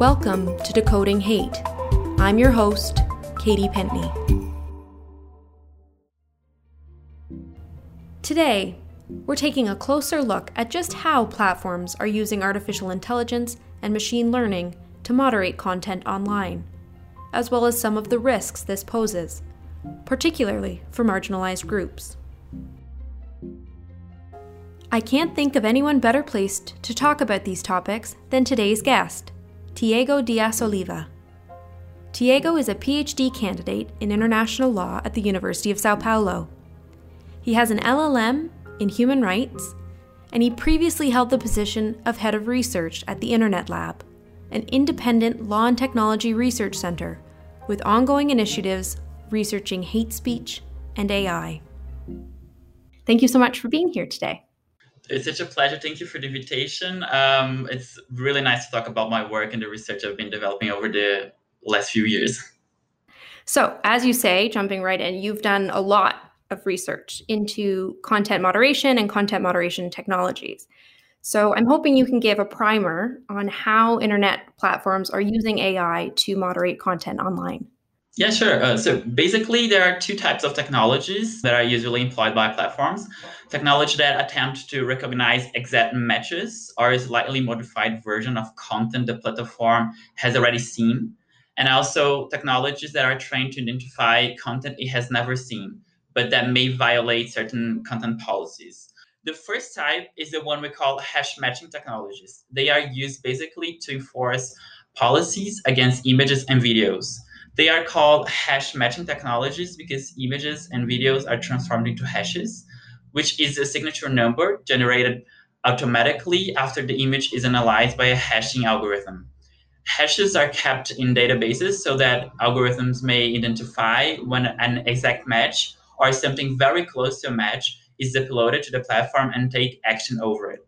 Welcome to Decoding Hate. I'm your host, Katie Pentney. Today, we're taking a closer look at just how platforms are using artificial intelligence and machine learning to moderate content online, as well as some of the risks this poses, particularly for marginalized groups. I can't think of anyone better placed to talk about these topics than today's guest, Tiago Dias Oliva. Tiago is a PhD candidate in international law at the University of Sao Paulo. He has an LLM in human rights, and he previously held the position of head of research at the Internet Lab, an independent law and technology research center with ongoing initiatives researching hate speech and AI. Thank you so much for being here today. It's such a pleasure. Thank you for the invitation. Um, it's really nice to talk about my work and the research I've been developing over the last few years. So, as you say, jumping right in, you've done a lot of research into content moderation and content moderation technologies. So, I'm hoping you can give a primer on how internet platforms are using AI to moderate content online. Yeah, sure. Uh, so basically, there are two types of technologies that are usually employed by platforms. Technology that attempt to recognize exact matches or a slightly modified version of content the platform has already seen. And also technologies that are trained to identify content it has never seen, but that may violate certain content policies. The first type is the one we call hash matching technologies. They are used basically to enforce policies against images and videos. They are called hash matching technologies because images and videos are transformed into hashes, which is a signature number generated automatically after the image is analyzed by a hashing algorithm. Hashes are kept in databases so that algorithms may identify when an exact match or something very close to a match is uploaded to the platform and take action over it.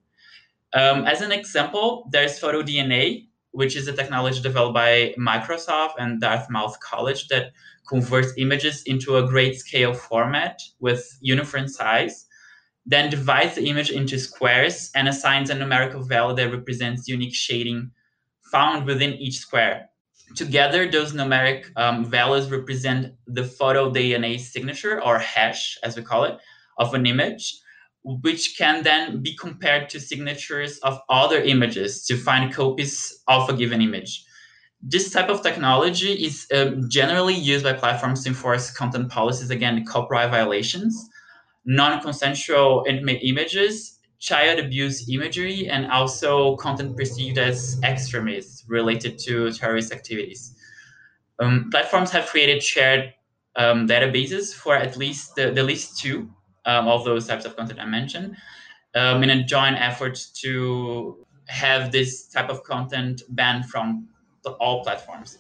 Um, as an example, there's PhotoDNA, which is a technology developed by Microsoft and Dartmouth College that converts images into a grayscale format with uniform size, then divides the image into squares and assigns a numerical value that represents unique shading found within each square. Together, those numeric um, values represent the photo DNA signature or hash, as we call it, of an image which can then be compared to signatures of other images to find copies of a given image. This type of technology is um, generally used by platforms to enforce content policies against copyright violations, non consensual intimate images, child abuse imagery, and also content perceived as extremist related to terrorist activities. Um, platforms have created shared um, databases for at least the, the least two um, of those types of content I mentioned um, in a joint effort to have this type of content banned from the, all platforms.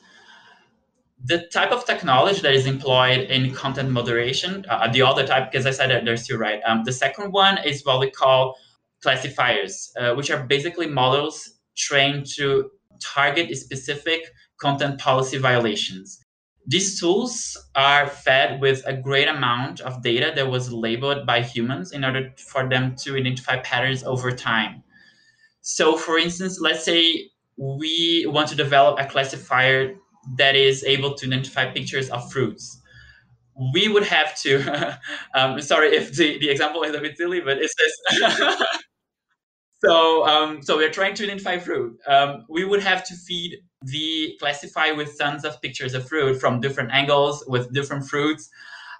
The type of technology that is employed in content moderation, uh, the other type, because I said that there's two, right? Um, the second one is what we call classifiers, uh, which are basically models trained to target specific content policy violations. These tools are fed with a great amount of data that was labeled by humans in order for them to identify patterns over time. So, for instance, let's say we want to develop a classifier that is able to identify pictures of fruits. We would have to, um, sorry if the, the example is a bit silly, but it's says, so, um, so we're trying to identify fruit. Um, we would have to feed the classify with tons of pictures of fruit from different angles with different fruits,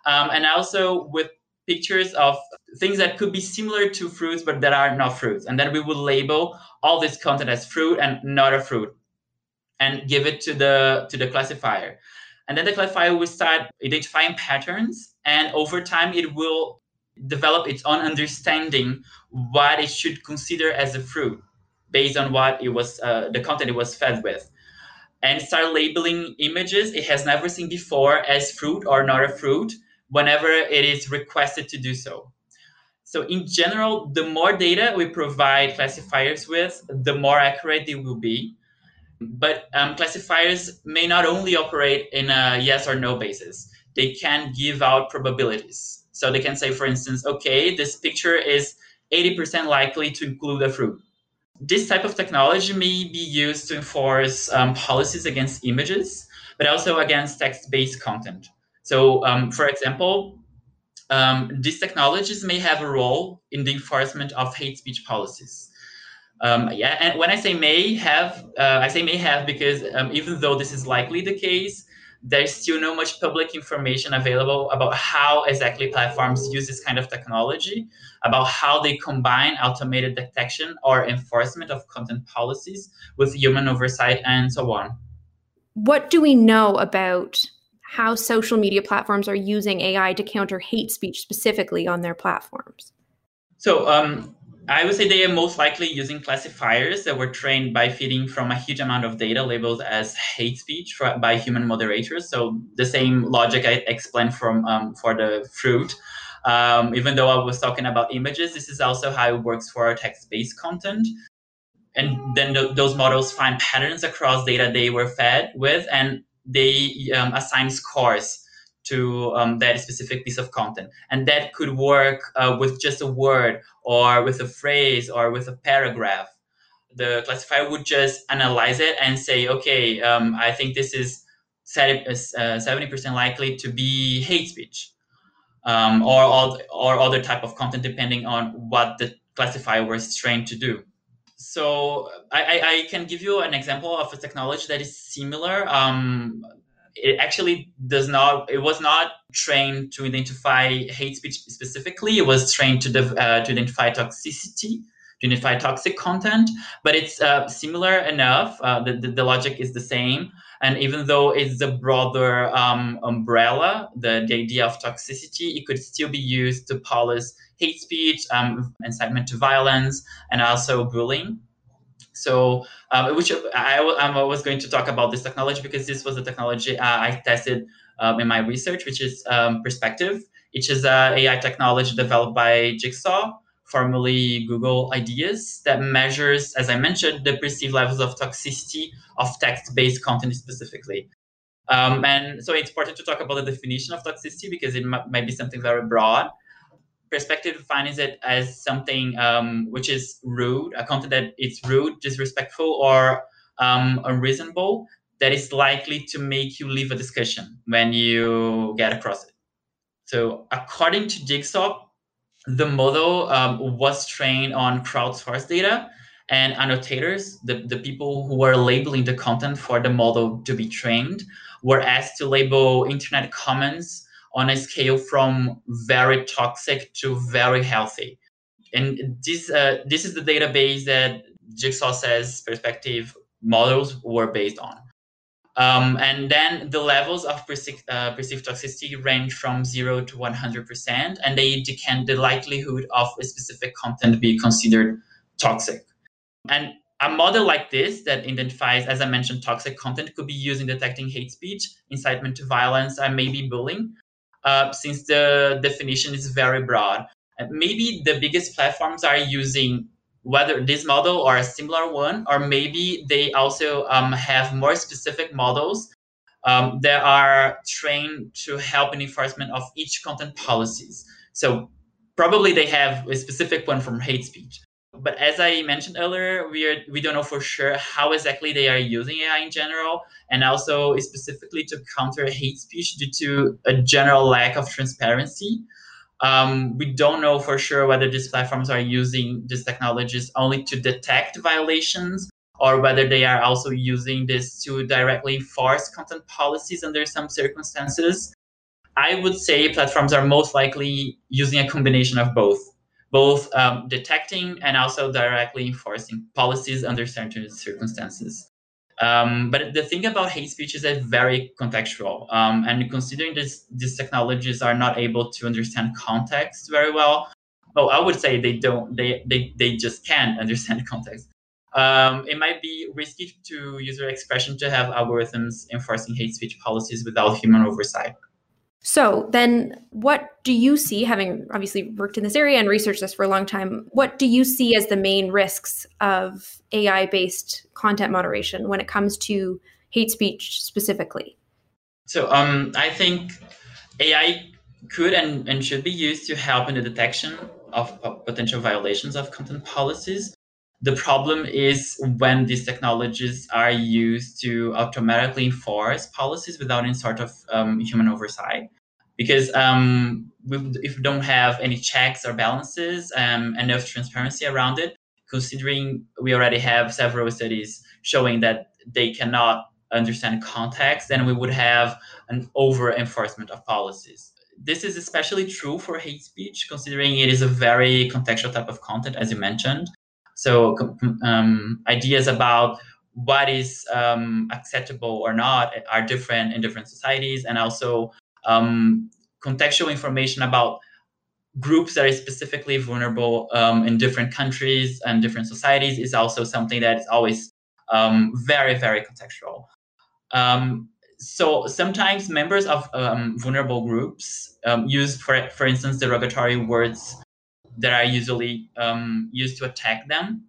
um, and also with pictures of things that could be similar to fruits but that are not fruits. And then we would label all this content as fruit and not a fruit, and give it to the to the classifier. And then the classifier will start identifying patterns, and over time it will develop its own understanding what it should consider as a fruit based on what it was uh, the content it was fed with and start labeling images it has never seen before as fruit or not a fruit whenever it is requested to do so. So in general the more data we provide classifiers with the more accurate they will be. But um, classifiers may not only operate in a yes or no basis. They can give out probabilities. So they can say, for instance, okay, this picture is 80% likely to include a fruit. This type of technology may be used to enforce um, policies against images, but also against text-based content. So, um, for example, um, these technologies may have a role in the enforcement of hate speech policies. Um, yeah, and when I say may have, uh, I say may have because um, even though this is likely the case, there's still no much public information available about how exactly platforms use this kind of technology, about how they combine automated detection or enforcement of content policies with human oversight and so on. What do we know about how social media platforms are using AI to counter hate speech specifically on their platforms? So, um, I would say they are most likely using classifiers that were trained by feeding from a huge amount of data labeled as hate speech for, by human moderators. So the same logic I explained from um, for the fruit. Um, even though I was talking about images, this is also how it works for text-based content. And then th- those models find patterns across data they were fed with, and they um, assign scores to um, that specific piece of content. And that could work uh, with just a word or with a phrase or with a paragraph. The classifier would just analyze it and say, okay, um, I think this is 70% uh, likely to be hate speech um, or, all, or other type of content depending on what the classifier was trained to do. So I, I, can give you an example of a technology that is similar. Um, it actually does not it was not trained to identify hate speech specifically. It was trained to, uh, to identify toxicity to identify toxic content but it's uh, similar enough uh, the, the, the, logic is the same. And even though it's a broader um, umbrella the, the idea of toxicity it could still be used to police hate speech um, incitement to violence and also bullying so, um, which I, I was going to talk about this technology because this was the technology uh, I tested um, in my research, which is um, Perspective, which is an AI technology developed by Jigsaw, formerly Google Ideas, that measures, as I mentioned, the perceived levels of toxicity of text-based content specifically. Um, and so it's important to talk about the definition of toxicity because it might be something very broad perspective defines it as something um, which is rude, a content that is rude, disrespectful, or um, unreasonable that is likely to make you leave a discussion when you get across it. So, according to Jigsaw, the model um, was trained on crowdsourced data and annotators, the, the people who were labeling the content for the model to be trained, were asked to label internet comments on a scale from very toxic to very healthy. And this uh, this is the database that Jigsaw says perspective models were based on. Um, and then the levels of perceived, uh, perceived toxicity range from zero to 100%, and they indicate the likelihood of a specific content be considered toxic. And a model like this that identifies, as I mentioned, toxic content could be used in detecting hate speech, incitement to violence, and maybe bullying uh, since the definition is very broad. And maybe the biggest platforms are using whether this model or a similar one, or maybe they also um, have more specific models um, that are trained to help in enforcement of each content policies. So probably they have a specific one from hate speech. But as I mentioned earlier, we are we don't know for sure how exactly they are using AI in general, and also specifically to counter hate speech due to a general lack of transparency. Um, we don't know for sure whether these platforms are using these technologies only to detect violations or whether they are also using this to directly enforce content policies under some circumstances. I would say platforms are most likely using a combination of both both um, detecting and also directly enforcing policies under certain circumstances. Um, but the thing about hate speech is that very contextual. Um, and considering this, these technologies are not able to understand context very well, well, I would say they don't. They they, they just can't understand context. Um, it might be risky to user expression to have algorithms enforcing hate speech policies without human oversight. So, then what do you see, having obviously worked in this area and researched this for a long time, what do you see as the main risks of AI based content moderation when it comes to hate speech specifically? So, um, I think AI could and, and should be used to help in the detection of, of potential violations of content policies. The problem is when these technologies are used to automatically enforce policies without any sort of um, human oversight. Because um, if we don't have any checks or balances um, and enough transparency around it, considering we already have several studies showing that they cannot understand context, then we would have an over enforcement of policies. This is especially true for hate speech, considering it is a very contextual type of content, as you mentioned. So, um, ideas about what is um, acceptable or not are different in different societies, and also um, contextual information about groups that are specifically vulnerable um, in different countries and different societies is also something that is always um, very, very contextual. Um, so sometimes members of um, vulnerable groups um, use, for, for instance, derogatory words that are usually um, used to attack them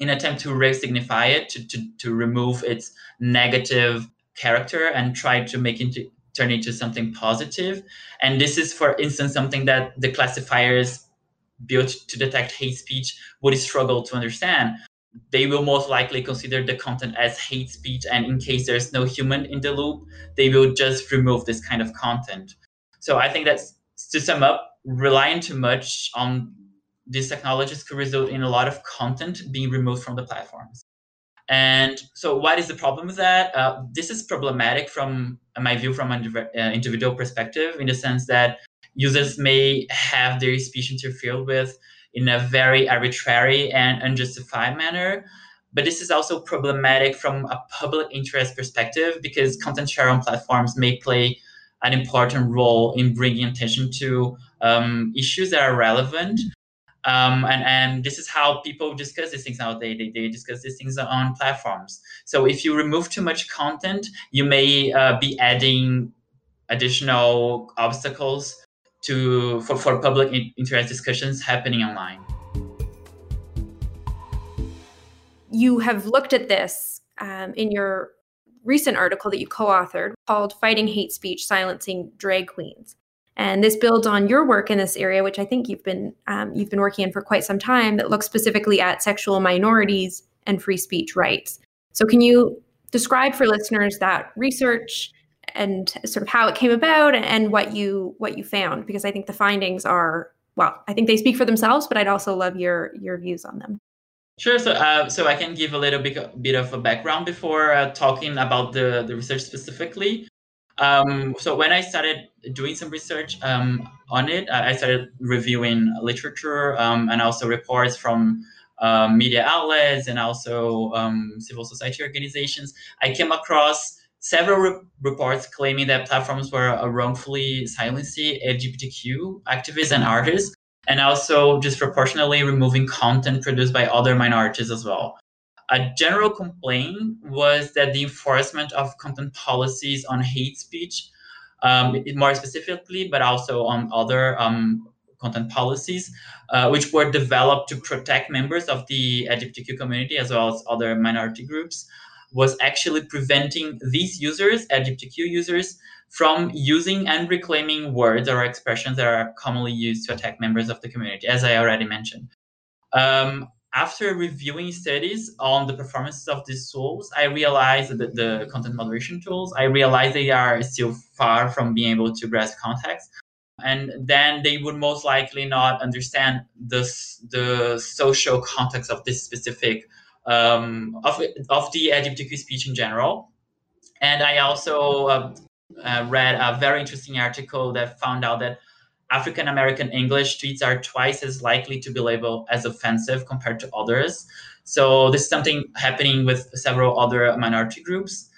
in attempt to re-signify it, to, to, to remove its negative character and try to make it turn into something positive. And this is, for instance, something that the classifiers built to detect hate speech would struggle to understand they will most likely consider the content as hate speech and in case there's no human in the loop they will just remove this kind of content so i think that's to sum up relying too much on these technologies could result in a lot of content being removed from the platforms and so what is the problem with that uh, this is problematic from my view from an uh, individual perspective in the sense that users may have their speech interfered with in a very arbitrary and unjustified manner. But this is also problematic from a public interest perspective because content sharing platforms may play an important role in bringing attention to um, issues that are relevant. Um, and, and this is how people discuss these things nowadays. They, they discuss these things on platforms. So if you remove too much content, you may uh, be adding additional obstacles to for, for public interest discussions happening online. You have looked at this um, in your recent article that you co-authored called "Fighting Hate Speech: Silencing Drag Queens." And this builds on your work in this area, which I think you've been um, you've been working in for quite some time. That looks specifically at sexual minorities and free speech rights. So, can you describe for listeners that research and sort of how it came about and what you what you found because I think the findings are well, I think they speak for themselves, but I'd also love your your views on them. Sure. So, uh, so I can give a little bit, bit of a background before uh, talking about the, the research specifically. Um, so when I started doing some research um, on it, I started reviewing literature um, and also reports from uh, media outlets and also um, civil society organizations. I came across several re- reports claiming that platforms were wrongfully silencing LGBTQ activists and artists, and also disproportionately removing content produced by other minorities as well. A general complaint was that the enforcement of content policies on hate speech, um, more specifically, but also on other um, content policies, uh, which were developed to protect members of the LGBTQ community as well as other minority groups, was actually preventing these users, LGBTQ users, from using and reclaiming words or expressions that are commonly used to attack members of the community, as I already mentioned. Um, after reviewing studies on the performances of these tools, I realized that the content moderation tools, I realized they are still far from being able to grasp context. And then they would most likely not understand the, the social context of this specific um, of, of the LGBTQ speech in general. And I also uh, uh, read a very interesting article that found out that African American English tweets are twice as likely to be labeled as offensive compared to others. So this is something happening with several other minority groups.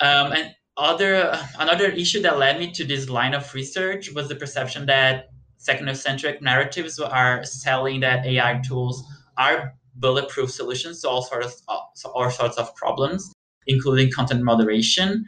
Um, and other another issue that led me to this line of research was the perception that technocentric narratives are selling that AI tools are bulletproof solutions to all sorts of all sorts of problems, including content moderation.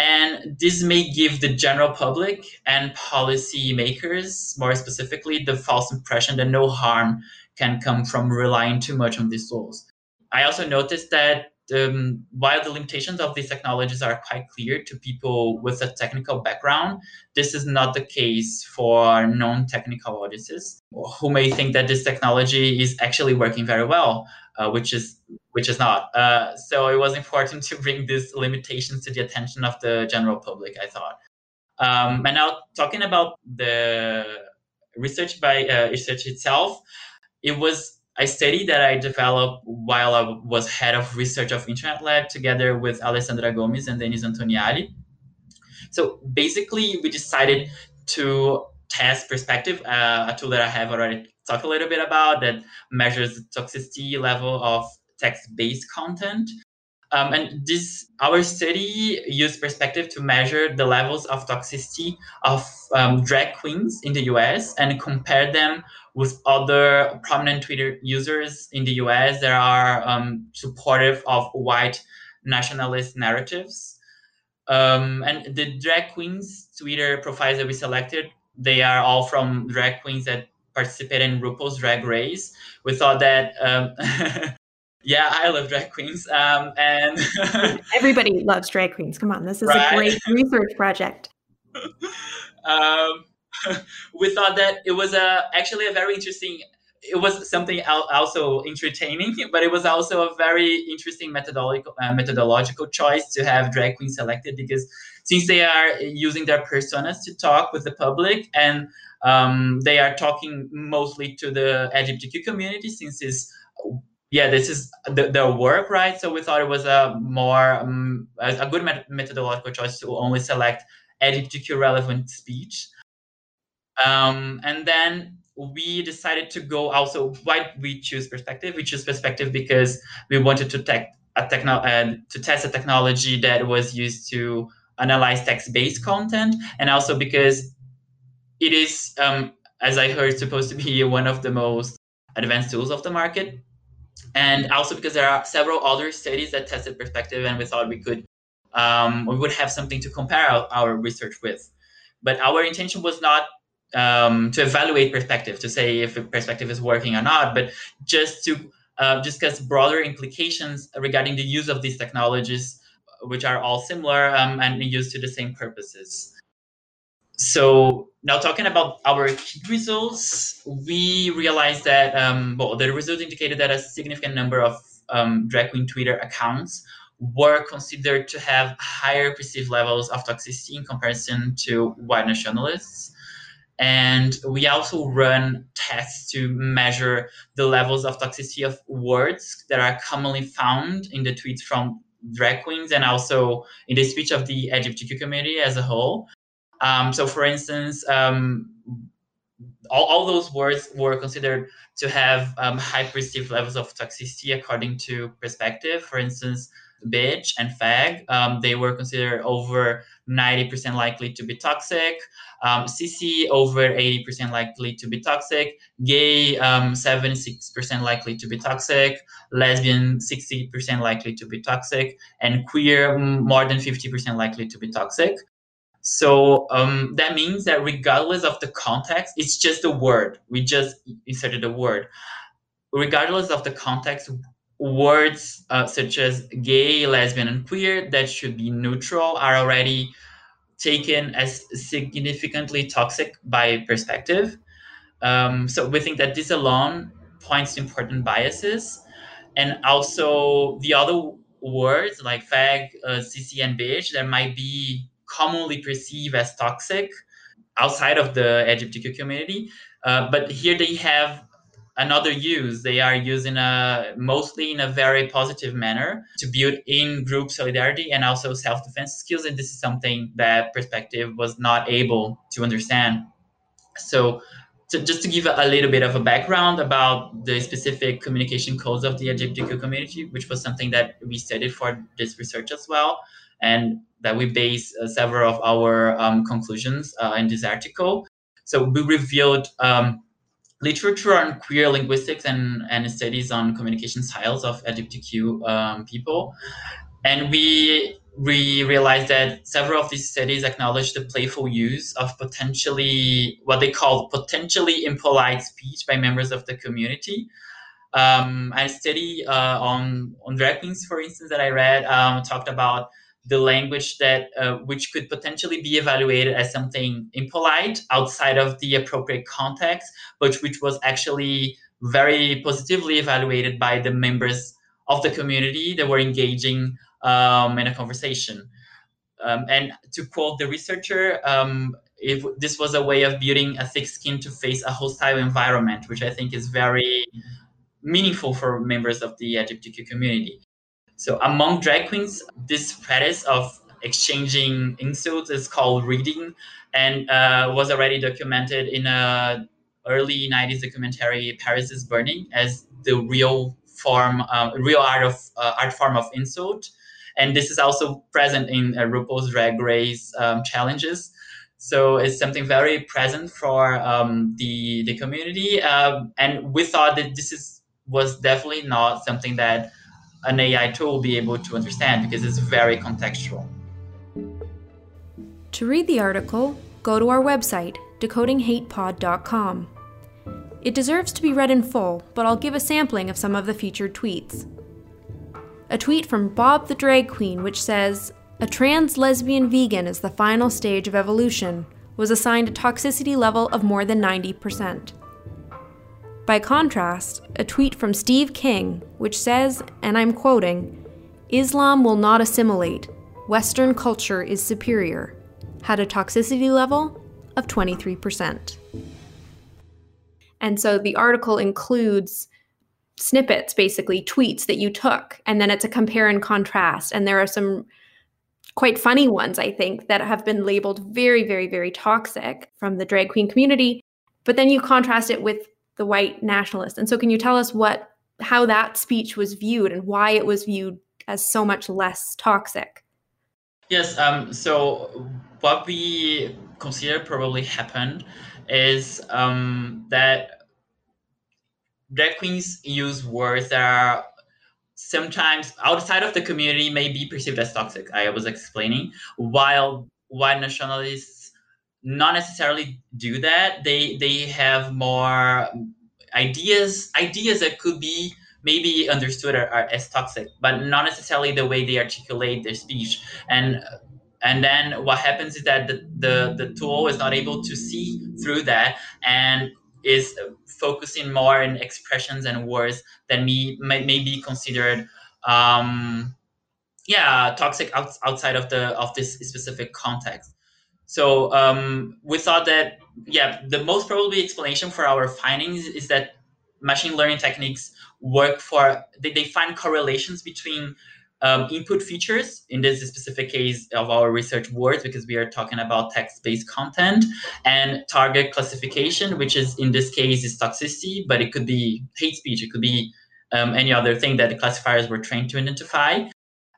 And this may give the general public and policy makers, more specifically, the false impression that no harm can come from relying too much on these tools. I also noticed that um, while the limitations of these technologies are quite clear to people with a technical background, this is not the case for non technical audiences who may think that this technology is actually working very well. uh, which is which is not. Uh, so it was important to bring these limitations to the attention of the general public. I thought. Um, and now talking about the research by uh, research itself, it was a study that I developed while I was head of research of Internet Lab together with Alessandra Gomes and Dennys Antonialli. So basically, we decided to test perspective, uh, a tool that I have already talked a little bit about that measures the toxicity level of text-based content. Um, and this our study used perspective to measure the levels of toxicity of um, drag queens in the US and compare them with other prominent Twitter users in the US that are um, supportive of white nationalist narratives. Um, and the drag queens Twitter profiles that we selected, they are all from drag queens that participate in RuPaul's Drag Race. We thought that um, Yeah, I love drag queens. Um, and everybody loves drag queens. Come on, this is right? a great research project. um, we thought that it was a actually a very interesting. It was something also entertaining, but it was also a very interesting methodological uh, methodological choice to have drag queens selected because since they are using their personas to talk with the public and um, they are talking mostly to the LGBTQ community since it's yeah, this is the, the work, right? So we thought it was a more um, a good met- methodological choice to only select LGBTQ relevant speech. Um, and then we decided to go also why we choose perspective. We choose perspective because we wanted to tech a techno uh, to test a technology that was used to analyze text-based content, and also because it is, um, as I heard, supposed to be one of the most advanced tools of the market and also because there are several other studies that tested perspective and we thought we could um, we would have something to compare our, our, research with. But our intention was not um, to evaluate perspective to say if perspective is working or not but just to uh, discuss broader implications regarding the use of these technologies which are all similar um, and used to the same purposes so now talking about our key results, we realized that um, well, the results indicated that a significant number of um, drag queen Twitter accounts were considered to have higher perceived levels of toxicity in comparison to white nationalists. And we also run tests to measure the levels of toxicity of words that are commonly found in the tweets from drag queens and also in the speech of the LGBTQ community as a whole. Um, so, for instance, um, all, all those words were considered to have um, high perceived levels of toxicity according to perspective. For instance, bitch and fag, um, they were considered over 90% likely to be toxic. Um, sissy over 80% likely to be toxic. Gay, um, 76% likely to be toxic. Lesbian, 60% likely to be toxic. And queer, more than 50% likely to be toxic. So um, that means that regardless of the context, it's just a word. We just inserted a word. Regardless of the context, words uh, such as gay, lesbian, and queer that should be neutral are already taken as significantly toxic by perspective. Um, so we think that this alone points to important biases. And also the other words like fag, uh, sissy, and bitch that might be commonly perceived as toxic outside of the LGBTQ community. Uh, but here they have another use. They are using a mostly in a very positive manner to build in group solidarity and also self defense skills. And this is something that perspective was not able to understand. So, just to give a, a, little bit of a background about the specific communication codes of the LGBTQ community, which was something that we studied for this research as well and that we base uh, several of our um, conclusions uh, in this article. So we reviewed um, literature on queer linguistics and, and studies on communication styles of LGBTQ um, people. And we we realized that several of these studies acknowledge the playful use of potentially what they call potentially impolite speech by members of the community. Um, a study uh, on on drag queens, for instance, that I read um, talked about the language that uh, which could potentially be evaluated as something impolite outside of the appropriate context, but which was actually very positively evaluated by the members of the community that were engaging um, in a conversation. Um, and to quote the researcher, um, if this was a way of building a thick skin to face a hostile environment, which I think is very meaningful for members of the LGBTQ community. So among drag queens, this practice of exchanging insults is called reading and uh, was already documented in a early 90s documentary paris is burning as the real form uh, real art of uh, art form of insult. And this is also present in uh, rupaul's drag race um, challenges. So it's something very present for um, the the community um, and we thought that this is was definitely not something that an ai tool be able to understand because it's very contextual to read the article, go to our website, decodinghatepod.com. It deserves to be read in full, but I'll give a sampling of some of the featured tweets. A tweet from Bob the Drag Queen, which says, A trans lesbian vegan is the final stage of evolution, was assigned a toxicity level of more than 90%. By contrast, a tweet from Steve King, which says, and I'm quoting, Islam will not assimilate, Western culture is superior had a toxicity level of 23%. And so the article includes snippets, basically tweets that you took, and then it's a compare and contrast. And there are some quite funny ones, I think, that have been labeled very, very, very toxic from the drag queen community. But then you contrast it with the white nationalist. And so, can you tell us what how that speech was viewed and why it was viewed as so much less toxic? Yes. Um, so what we consider probably happened is um, that drag queens use words that are sometimes outside of the community may be perceived as toxic. I was explaining, while white nationalists not necessarily do that. They they have more ideas ideas that could be maybe understood are, are as toxic, but not necessarily the way they articulate their speech. And and then what happens is that the, the, the tool is not able to see through that and is focusing more in expressions and words that may, may, may be considered um, yeah toxic out, outside of the of this specific context so um, we thought that yeah the most probably explanation for our findings is that machine learning techniques work for they, they find correlations between um, input features in this specific case of our research words because we are talking about text-based content and target classification which is in this case is toxicity but it could be hate speech it could be um, any other thing that the classifiers were trained to identify.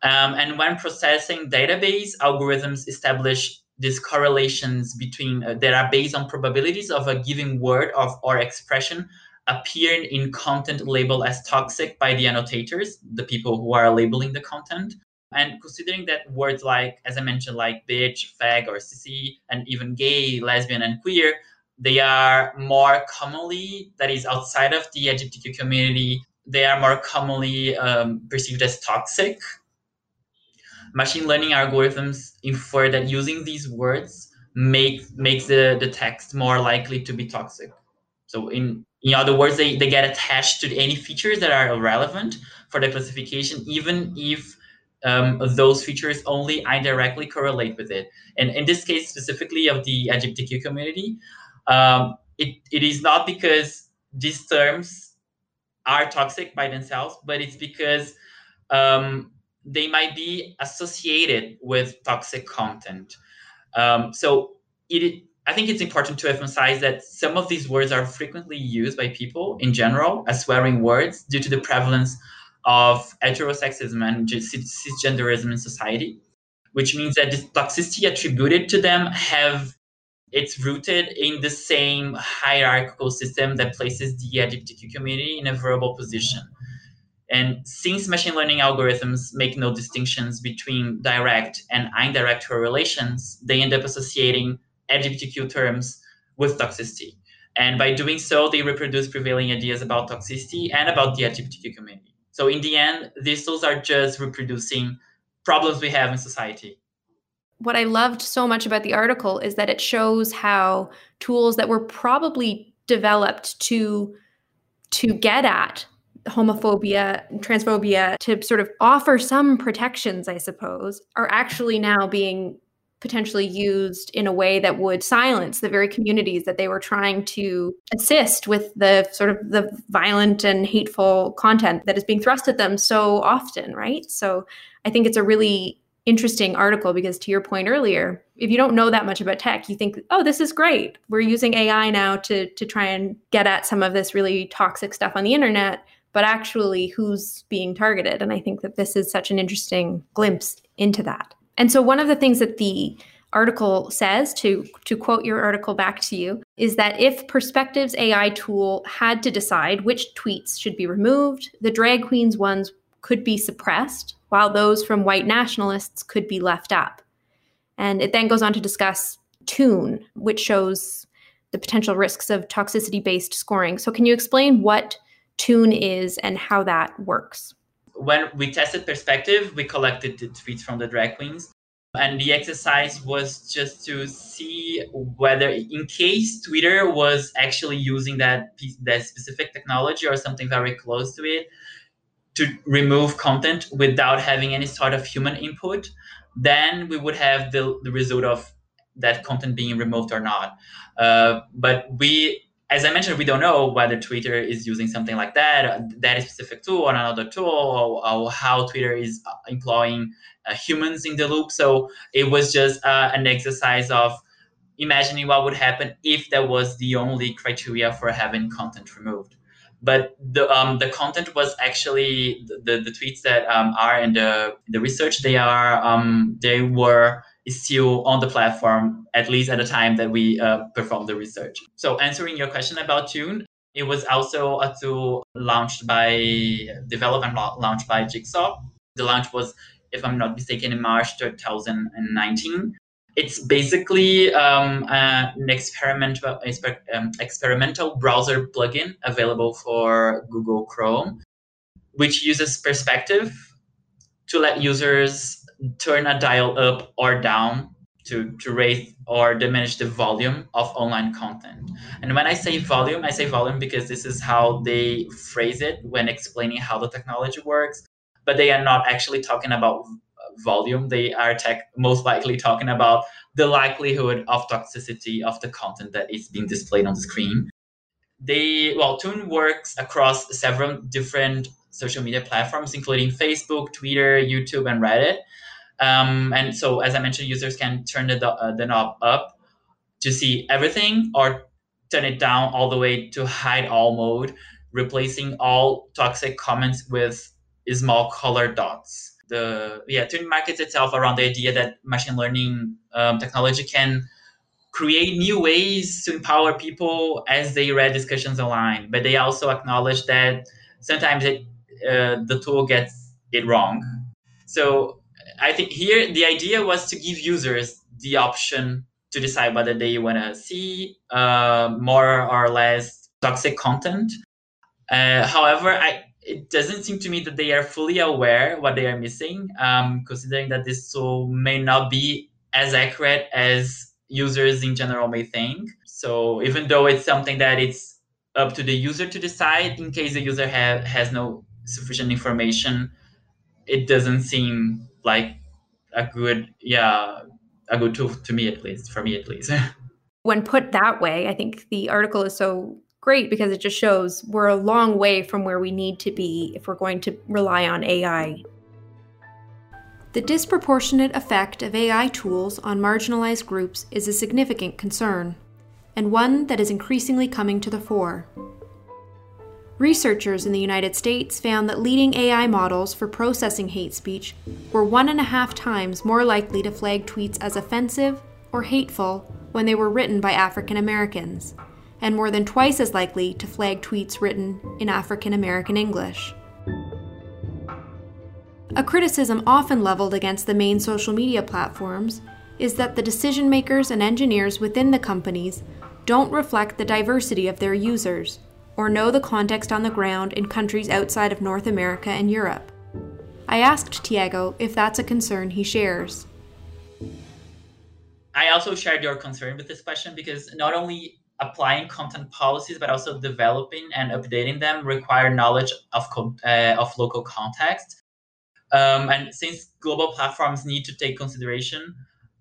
Um, and when processing database algorithms establish these correlations between uh, that are based on probabilities of a given word of or expression appeared in content labeled as toxic by the annotators, the people who are labeling the content. And considering that words like, as I mentioned, like bitch, fag, or sissy, and even gay, lesbian, and queer, they are more commonly, that is outside of the LGBTQ community, they are more commonly um, perceived as toxic. Machine learning algorithms infer that using these words make makes the, the text more likely to be toxic. So in in other words, they, they get attached to any features that are relevant for the classification, even if um, those features only indirectly correlate with it. And in this case, specifically of the LGBTQ community, um, it, it is not because these terms are toxic by themselves, but it's because um, they might be associated with toxic content. Um, so it I think it's important to emphasize that some of these words are frequently used by people in general as swearing words due to the prevalence of heterosexism and cisgenderism in society, which means that the toxicity attributed to them have it's rooted in the same hierarchical system that places the LGBTQ community in a vulnerable position. And since machine learning algorithms make no distinctions between direct and indirect correlations, they end up associating LGBTQ terms with toxicity. And by doing so, they reproduce prevailing ideas about toxicity and about the LGBTQ community. So in the end, these tools are just reproducing problems we have in society. What I loved so much about the article is that it shows how tools that were probably developed to to get at homophobia, transphobia, to sort of offer some protections, I suppose, are actually now being potentially used in a way that would silence the very communities that they were trying to assist with the sort of the violent and hateful content that is being thrust at them so often, right? So I think it's a really interesting article because to your point earlier, if you don't know that much about tech, you think, "Oh, this is great. We're using AI now to to try and get at some of this really toxic stuff on the internet." But actually, who's being targeted? And I think that this is such an interesting glimpse into that. And so one of the things that the article says to to quote your article back to you is that if Perspective's AI tool had to decide which tweets should be removed, the drag queens ones could be suppressed while those from white nationalists could be left up. And it then goes on to discuss Tune, which shows the potential risks of toxicity based scoring. So, can you explain what Tune is and how that works? When we tested Perspective, we collected the tweets from the drag queens. And the exercise was just to see whether, in case Twitter was actually using that piece, that specific technology or something very close to it, to remove content without having any sort of human input, then we would have the, the result of that content being removed or not. Uh, but we, as I mentioned, we don't know whether Twitter is using something like that, that specific tool or another tool, or, or how Twitter is employing uh, humans in the loop. So it was just uh, an exercise of imagining what would happen if that was the only criteria for having content removed but the um, the content was actually the, the, the tweets that um, are in the the research they are um, they were still on the platform at least at the time that we uh, performed the research. So answering your question about tune it was also a tool launched by developed and launched by jigsaw. The launch was if i'm not mistaken in march 2019 it's basically um, uh, an experimental um, experimental browser plugin available for Google Chrome, which uses perspective to let users turn a dial up or down to, to raise or diminish the volume of online content. And when I say volume, I say volume because this is how they phrase it when explaining how the technology works. But they are not actually talking about volume, they are tech, most likely talking about the likelihood of toxicity of the content that is being displayed on the screen. They well, Tune works across several different social media platforms, including Facebook, Twitter, YouTube, and Reddit. Um, and so, as I mentioned, users can turn the, uh, the knob up to see everything or turn it down all the way to hide all mode, replacing all toxic comments with small colored dots. The yeah Tune markets itself around the idea that machine learning um, technology can create new ways to empower people as they read discussions online but they also acknowledge that sometimes it, uh, the tool gets it wrong. So i think here the idea was to give users the option to decide whether they want to see uh, more or less toxic content uh, however i it doesn't seem to me that they are fully aware what they are missing, um, considering that this tool may not be as accurate as users in general may think. So even though it's something that it's up to the user to decide, in case the user ha- has no sufficient information, it doesn't seem like a good, yeah, a good tool to me at least, for me at least. when put that way, I think the article is so great because it just shows we're a long way from where we need to be if we're going to rely on AI. The disproportionate effect of AI tools on marginalized groups is a significant concern, and one that is increasingly coming to the fore. Researchers in the United States found that leading AI models for processing hate speech were one and a half times more likely to flag tweets as offensive or hateful when they were written by African Americans and more than twice as likely to flag tweets written in African American English. A criticism often leveled against the main social media platforms is that the decision makers and engineers within the companies don't reflect the diversity of their users or know the context on the ground in countries outside of North America and Europe. I asked Tiago if that's a concern he shares. I also shared your concern with this question because not only applying content policies, but also developing and updating them require knowledge of uh, of local context. Um, and since global platforms need to take consideration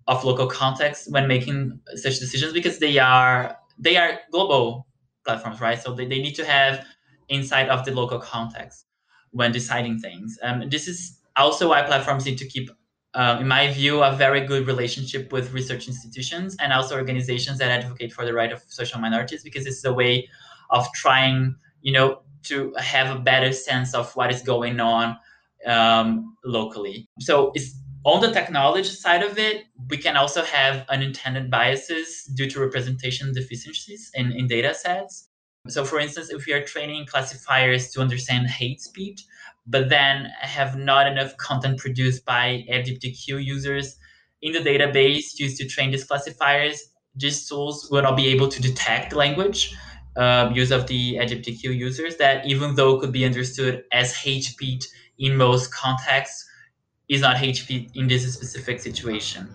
of local context when making such decisions, because they are they are global platforms, right? So they, they need to have insight of the local context when deciding things. Um, this is also why platforms need to keep um, in my view, a very good relationship with research institutions and also organizations that advocate for the right of social minorities, because it's a way of trying, you know, to have a better sense of what is going on um, locally. So it's on the technology side of it, we can also have unintended biases due to representation deficiencies in, in data sets. So, for instance, if we are training classifiers to understand hate speech, but then have not enough content produced by LGBTQ users in the database used to train these classifiers, these tools will not be able to detect language uh, use of the LGBTQ users that, even though could be understood as hate speech in most contexts, is not hate speech in this specific situation.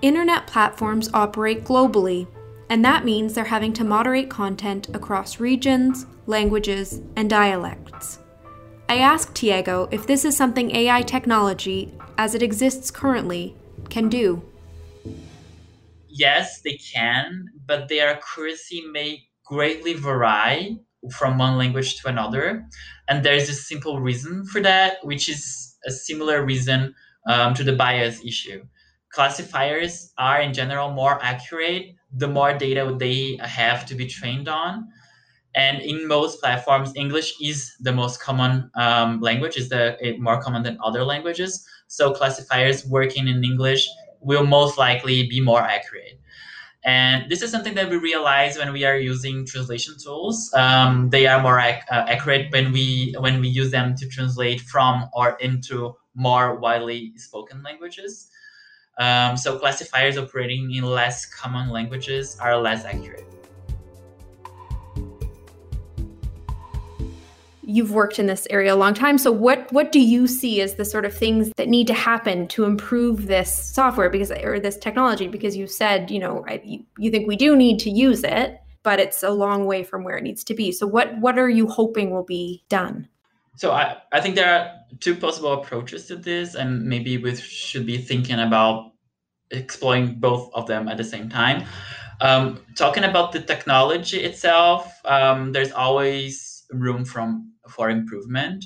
Internet platforms operate globally, and that means they're having to moderate content across regions, languages, and dialects. I asked Tiago if this is something AI technology, as it exists currently, can do. Yes, they can, but their accuracy may greatly vary from one language to another. And there's a simple reason for that, which is a similar reason um, to the bias issue. Classifiers are, in general, more accurate the more data they have to be trained on. And in most platforms, English is the most common um, language, is the more common than other languages. So classifiers working in English will most likely be more accurate. And this is something that we realize when we are using translation tools. Um, they are more ac- uh, accurate when we when we use them to translate from or into more widely spoken languages. Um, so classifiers operating in less common languages are less accurate. You've worked in this area a long time. So what what do you see as the sort of things that need to happen to improve this software because or this technology because you said, you know, I, you, you think we do need to use it, but it's a long way from where it needs to be. So what what are you hoping will be done? So I, I think there are two possible approaches to this, and maybe we should be thinking about exploring both of them at the same time. Um, talking about the technology itself, um, there's always room from for improvement.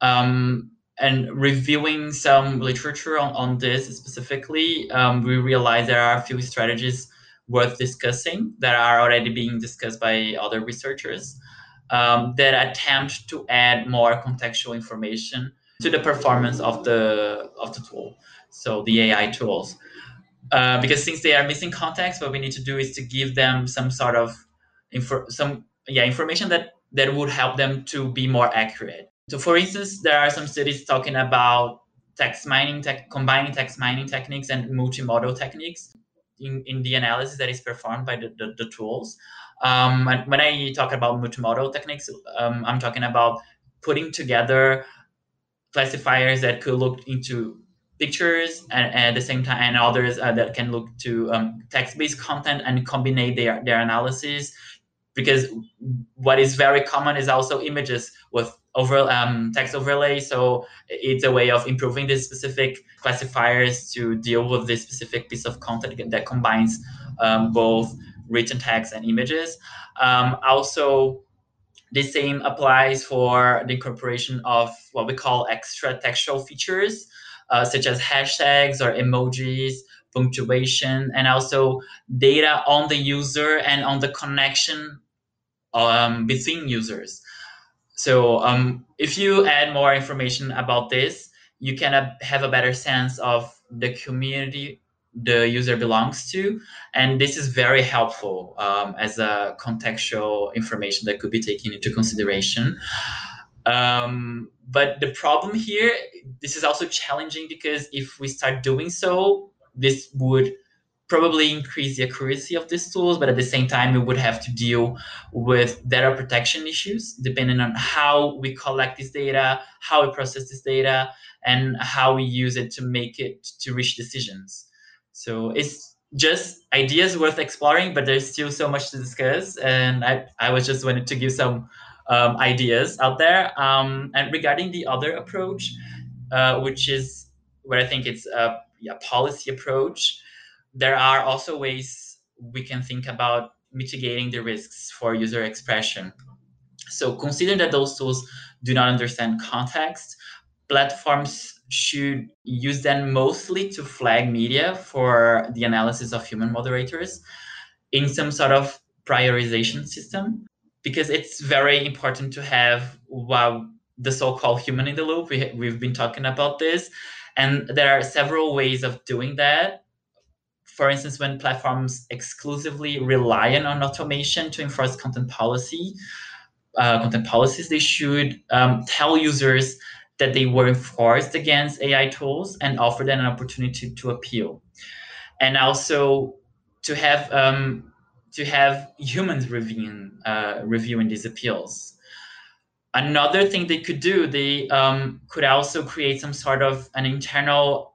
Um, and reviewing some literature on, on this specifically, um, we realize there are a few strategies worth discussing that are already being discussed by other researchers um, that attempt to add more contextual information to the performance of the of the tool so the ai tools uh, because since they are missing context what we need to do is to give them some sort of info some yeah information that that would help them to be more accurate. So for instance there are some studies talking about text mining combining text mining techniques and multimodal techniques in, in the analysis that is performed by the, the, the tools. Um, and when I talk about multimodal techniques, um, I'm talking about putting together classifiers that could look into pictures and, and at the same time and others uh, that can look to um, text-based content and combine their, their analysis because what is very common is also images with over um, text overlay so it's a way of improving the specific classifiers to deal with this specific piece of content that combines um, both written text and images. Um, also, the same applies for the incorporation of what we call extra textual features, uh, such as hashtags or emojis, punctuation, and also data on the user and on the connection um, between users. So um, if you add more information about this, you can have a better sense of the community the user belongs to. And this is very helpful um, as a contextual information that could be taken into consideration. Um, but the problem here, this is also challenging because if we start doing so, this would probably increase the accuracy of these tools, but at the same time, we would have to deal with data protection issues depending on how we collect this data, how we process this data, and how we use it to make it to reach decisions. So it's just ideas worth exploring, but there's still so much to discuss. And I, I was just wanted to give some um, ideas out there. Um, and regarding the other approach, uh, which is where I think it's a, a policy approach, there are also ways we can think about mitigating the risks for user expression. So consider that those tools do not understand context. Platforms should use them mostly to flag media for the analysis of human moderators in some sort of prioritization system because it's very important to have well, the so-called human in the loop. We, we've been talking about this, and there are several ways of doing that. For instance, when platforms exclusively rely on automation to enforce content policy, uh, content policies, they should um, tell users that they were enforced against AI tools and offer them an opportunity to, to appeal. And also to have um, to have humans reviewing uh, reviewing these appeals. Another thing they could do, they um, could also create some sort of an internal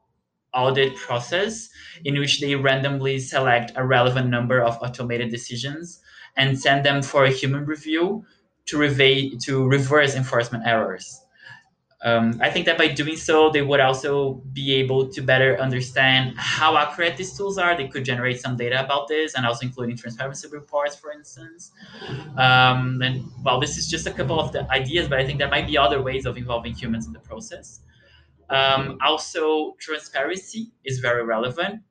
audit process in which they randomly select a relevant number of automated decisions and send them for a human review to, reve- to reverse enforcement errors. Um, I think that by doing so, they would also be able to better understand how accurate these tools are. They could generate some data about this and also including transparency reports, for instance. Um, and well, this is just a couple of the ideas, but I think there might be other ways of involving humans in the process. Um, also, transparency is very relevant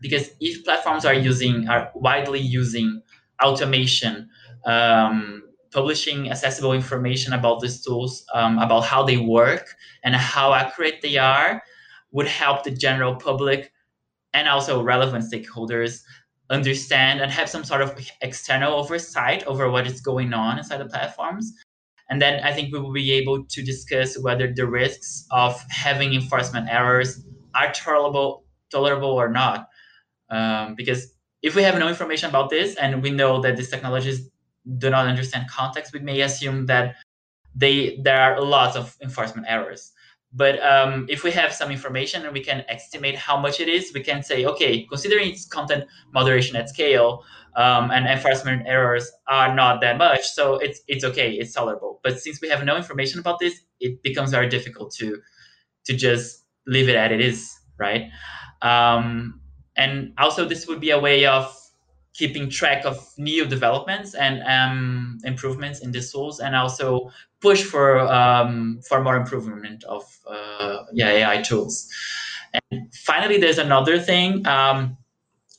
because if platforms are using, are widely using automation, um, publishing accessible information about these tools, um, about how they work and how accurate they are, would help the general public and also relevant stakeholders understand and have some sort of external oversight over what is going on inside the platforms. And then I think we will be able to discuss whether the risks of having enforcement errors are tolerable, tolerable or not. Um, because if we have no information about this and we know that these technologies do not understand context, we may assume that they there are lots of enforcement errors. But um, if we have some information and we can estimate how much it is, we can say, okay, considering it's content moderation at scale um, and enforcement errors are not that much, so it's it's okay, it's tolerable. But since we have no information about this, it becomes very difficult to to just leave it as it is, right? Um, and also, this would be a way of keeping track of new developments and um, improvements in these tools, and also push for um, for more improvement of uh, yeah AI tools. And finally, there's another thing um,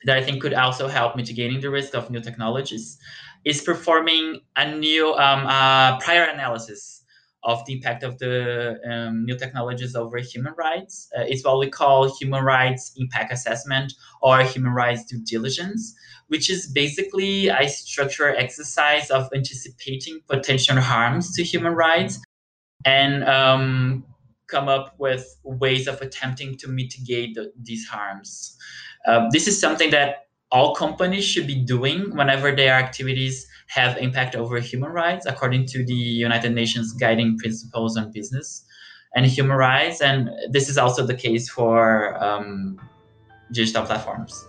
that I think could also help mitigating the risk of new technologies is performing a new um, uh, prior analysis of the impact of the um, new technologies over human rights. Uh, it's what we call human rights impact assessment or human rights due diligence, which is basically a structured exercise of anticipating potential harms to human rights and um, come up with ways of attempting to mitigate the, these harms. Uh, this is something that all companies should be doing whenever their activities have impact over human rights according to the united nations guiding principles on business and human rights and this is also the case for um, digital platforms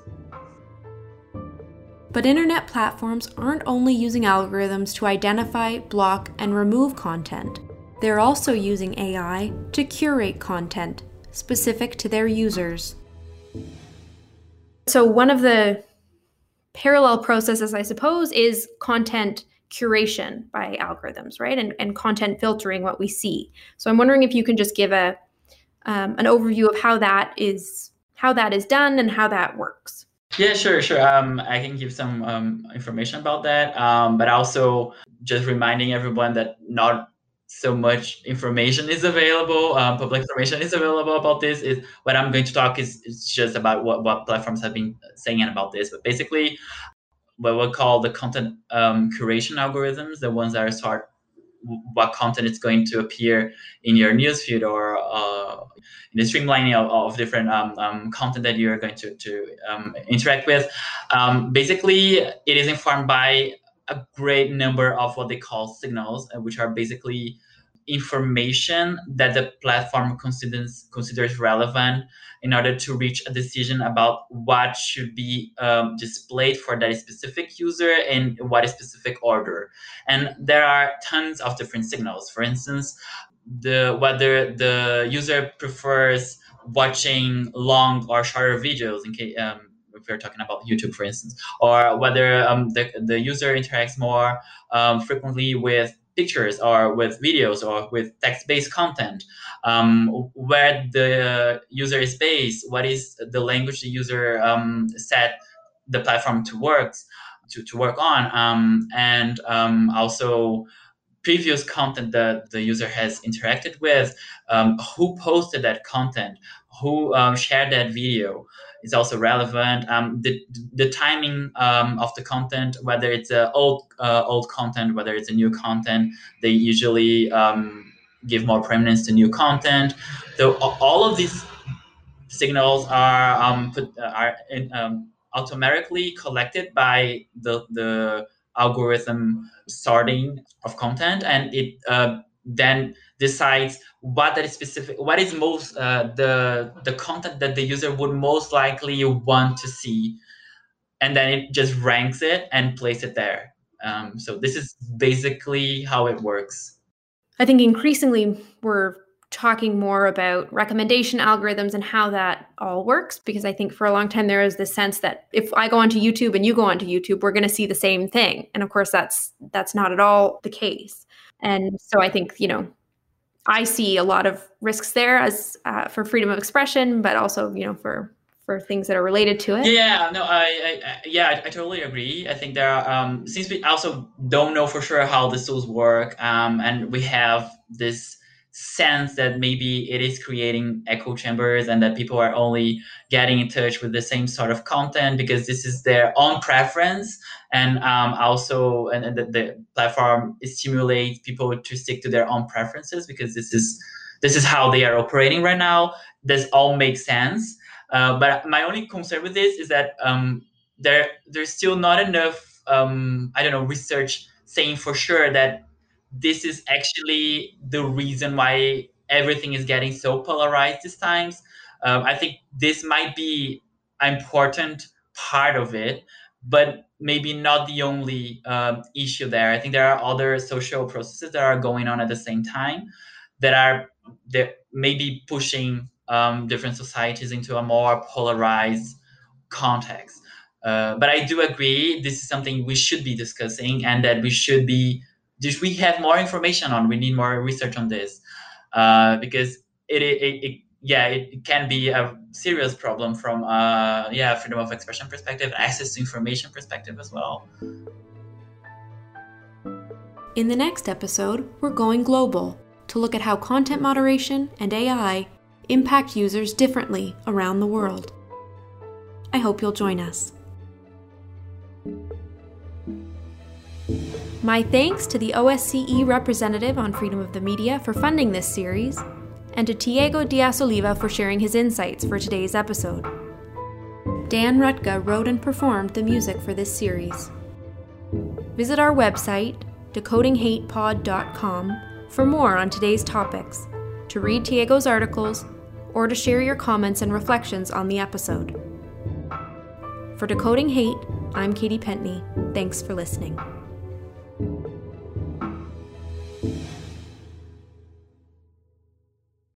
but internet platforms aren't only using algorithms to identify, block, and remove content. They're also using AI to curate content specific to their users. So, one of the parallel processes, I suppose, is content curation by algorithms, right? And, and content filtering what we see. So I'm wondering if you can just give a um, an overview of how that is how that is done and how that works. Yeah, sure, sure. Um, I can give some um, information about that, um, but also just reminding everyone that not so much information is available um, public information is available about this is what i'm going to talk is, is just about what, what platforms have been saying about this but basically what we call the content um, curation algorithms the ones that are sort what content is going to appear in your newsfeed or uh, in the streamlining of, of different um, um, content that you're going to, to um, interact with. Um, basically, it is informed by a great number of what they call signals, uh, which are basically information that the platform considers considers relevant in order to reach a decision about what should be um, displayed for that specific user in what specific order. And there are tons of different signals. For instance, the whether the user prefers watching long or shorter videos in case um, if we're talking about YouTube, for instance, or whether um, the, the user interacts more um, frequently with pictures or with videos or with text-based content, um, where the user is based, what is the language the user um, set the platform to work to, to work on, um, and um, also previous content that the user has interacted with, um, who posted that content, who um, shared that video is also relevant. Um, the, the timing um, of the content, whether it's uh, old uh, old content, whether it's a new content, they usually um, give more prominence to new content. So all of these signals are um, put, uh, are in, um, automatically collected by the the algorithm sorting of content, and it uh, then decides what that is specific what is most uh, the the content that the user would most likely want to see. And then it just ranks it and places it there. Um, so this is basically how it works. I think increasingly we're talking more about recommendation algorithms and how that all works because i think for a long time there is this sense that if i go onto youtube and you go onto youtube we're going to see the same thing. And of course that's that's not at all the case. And so i think you know I see a lot of risks there as uh, for freedom of expression, but also you know for for things that are related to it. Yeah, no, I, I yeah, I, I, totally agree. I think there are um, since we also don't know for sure how the tools work, um, and we have this sense that maybe it is creating echo chambers and that people are only getting in touch with the same sort of content because this is their own preference. And um, also and, and the, the, platform stimulates people to stick to their own preferences because this is this is how they are operating right now. This all makes sense. Uh, but my only concern with this is that um, there there's still not enough um, i don't know research saying for sure that this is actually the reason why everything is getting so polarized these times. Um, I think this might be an important part of it, but maybe not the only um, issue there. I think there are other social processes that are going on at the same time that are that maybe pushing um, different societies into a more polarized context. Uh, but I do agree this is something we should be discussing and that we should be just we have more information on. We need more research on this uh, because it, it, it, yeah it can be a serious problem from uh, yeah freedom of expression perspective, access to information perspective as well. In the next episode, we're going global to look at how content moderation and AI impact users differently around the world. I hope you'll join us. My thanks to the OSCE representative on freedom of the media for funding this series, and to Tiago Dias Oliva for sharing his insights for today's episode. Dan Rutka wrote and performed the music for this series. Visit our website, decodinghatepod.com, for more on today's topics, to read Tiago's articles, or to share your comments and reflections on the episode. For Decoding Hate, I'm Katie Pentney. Thanks for listening.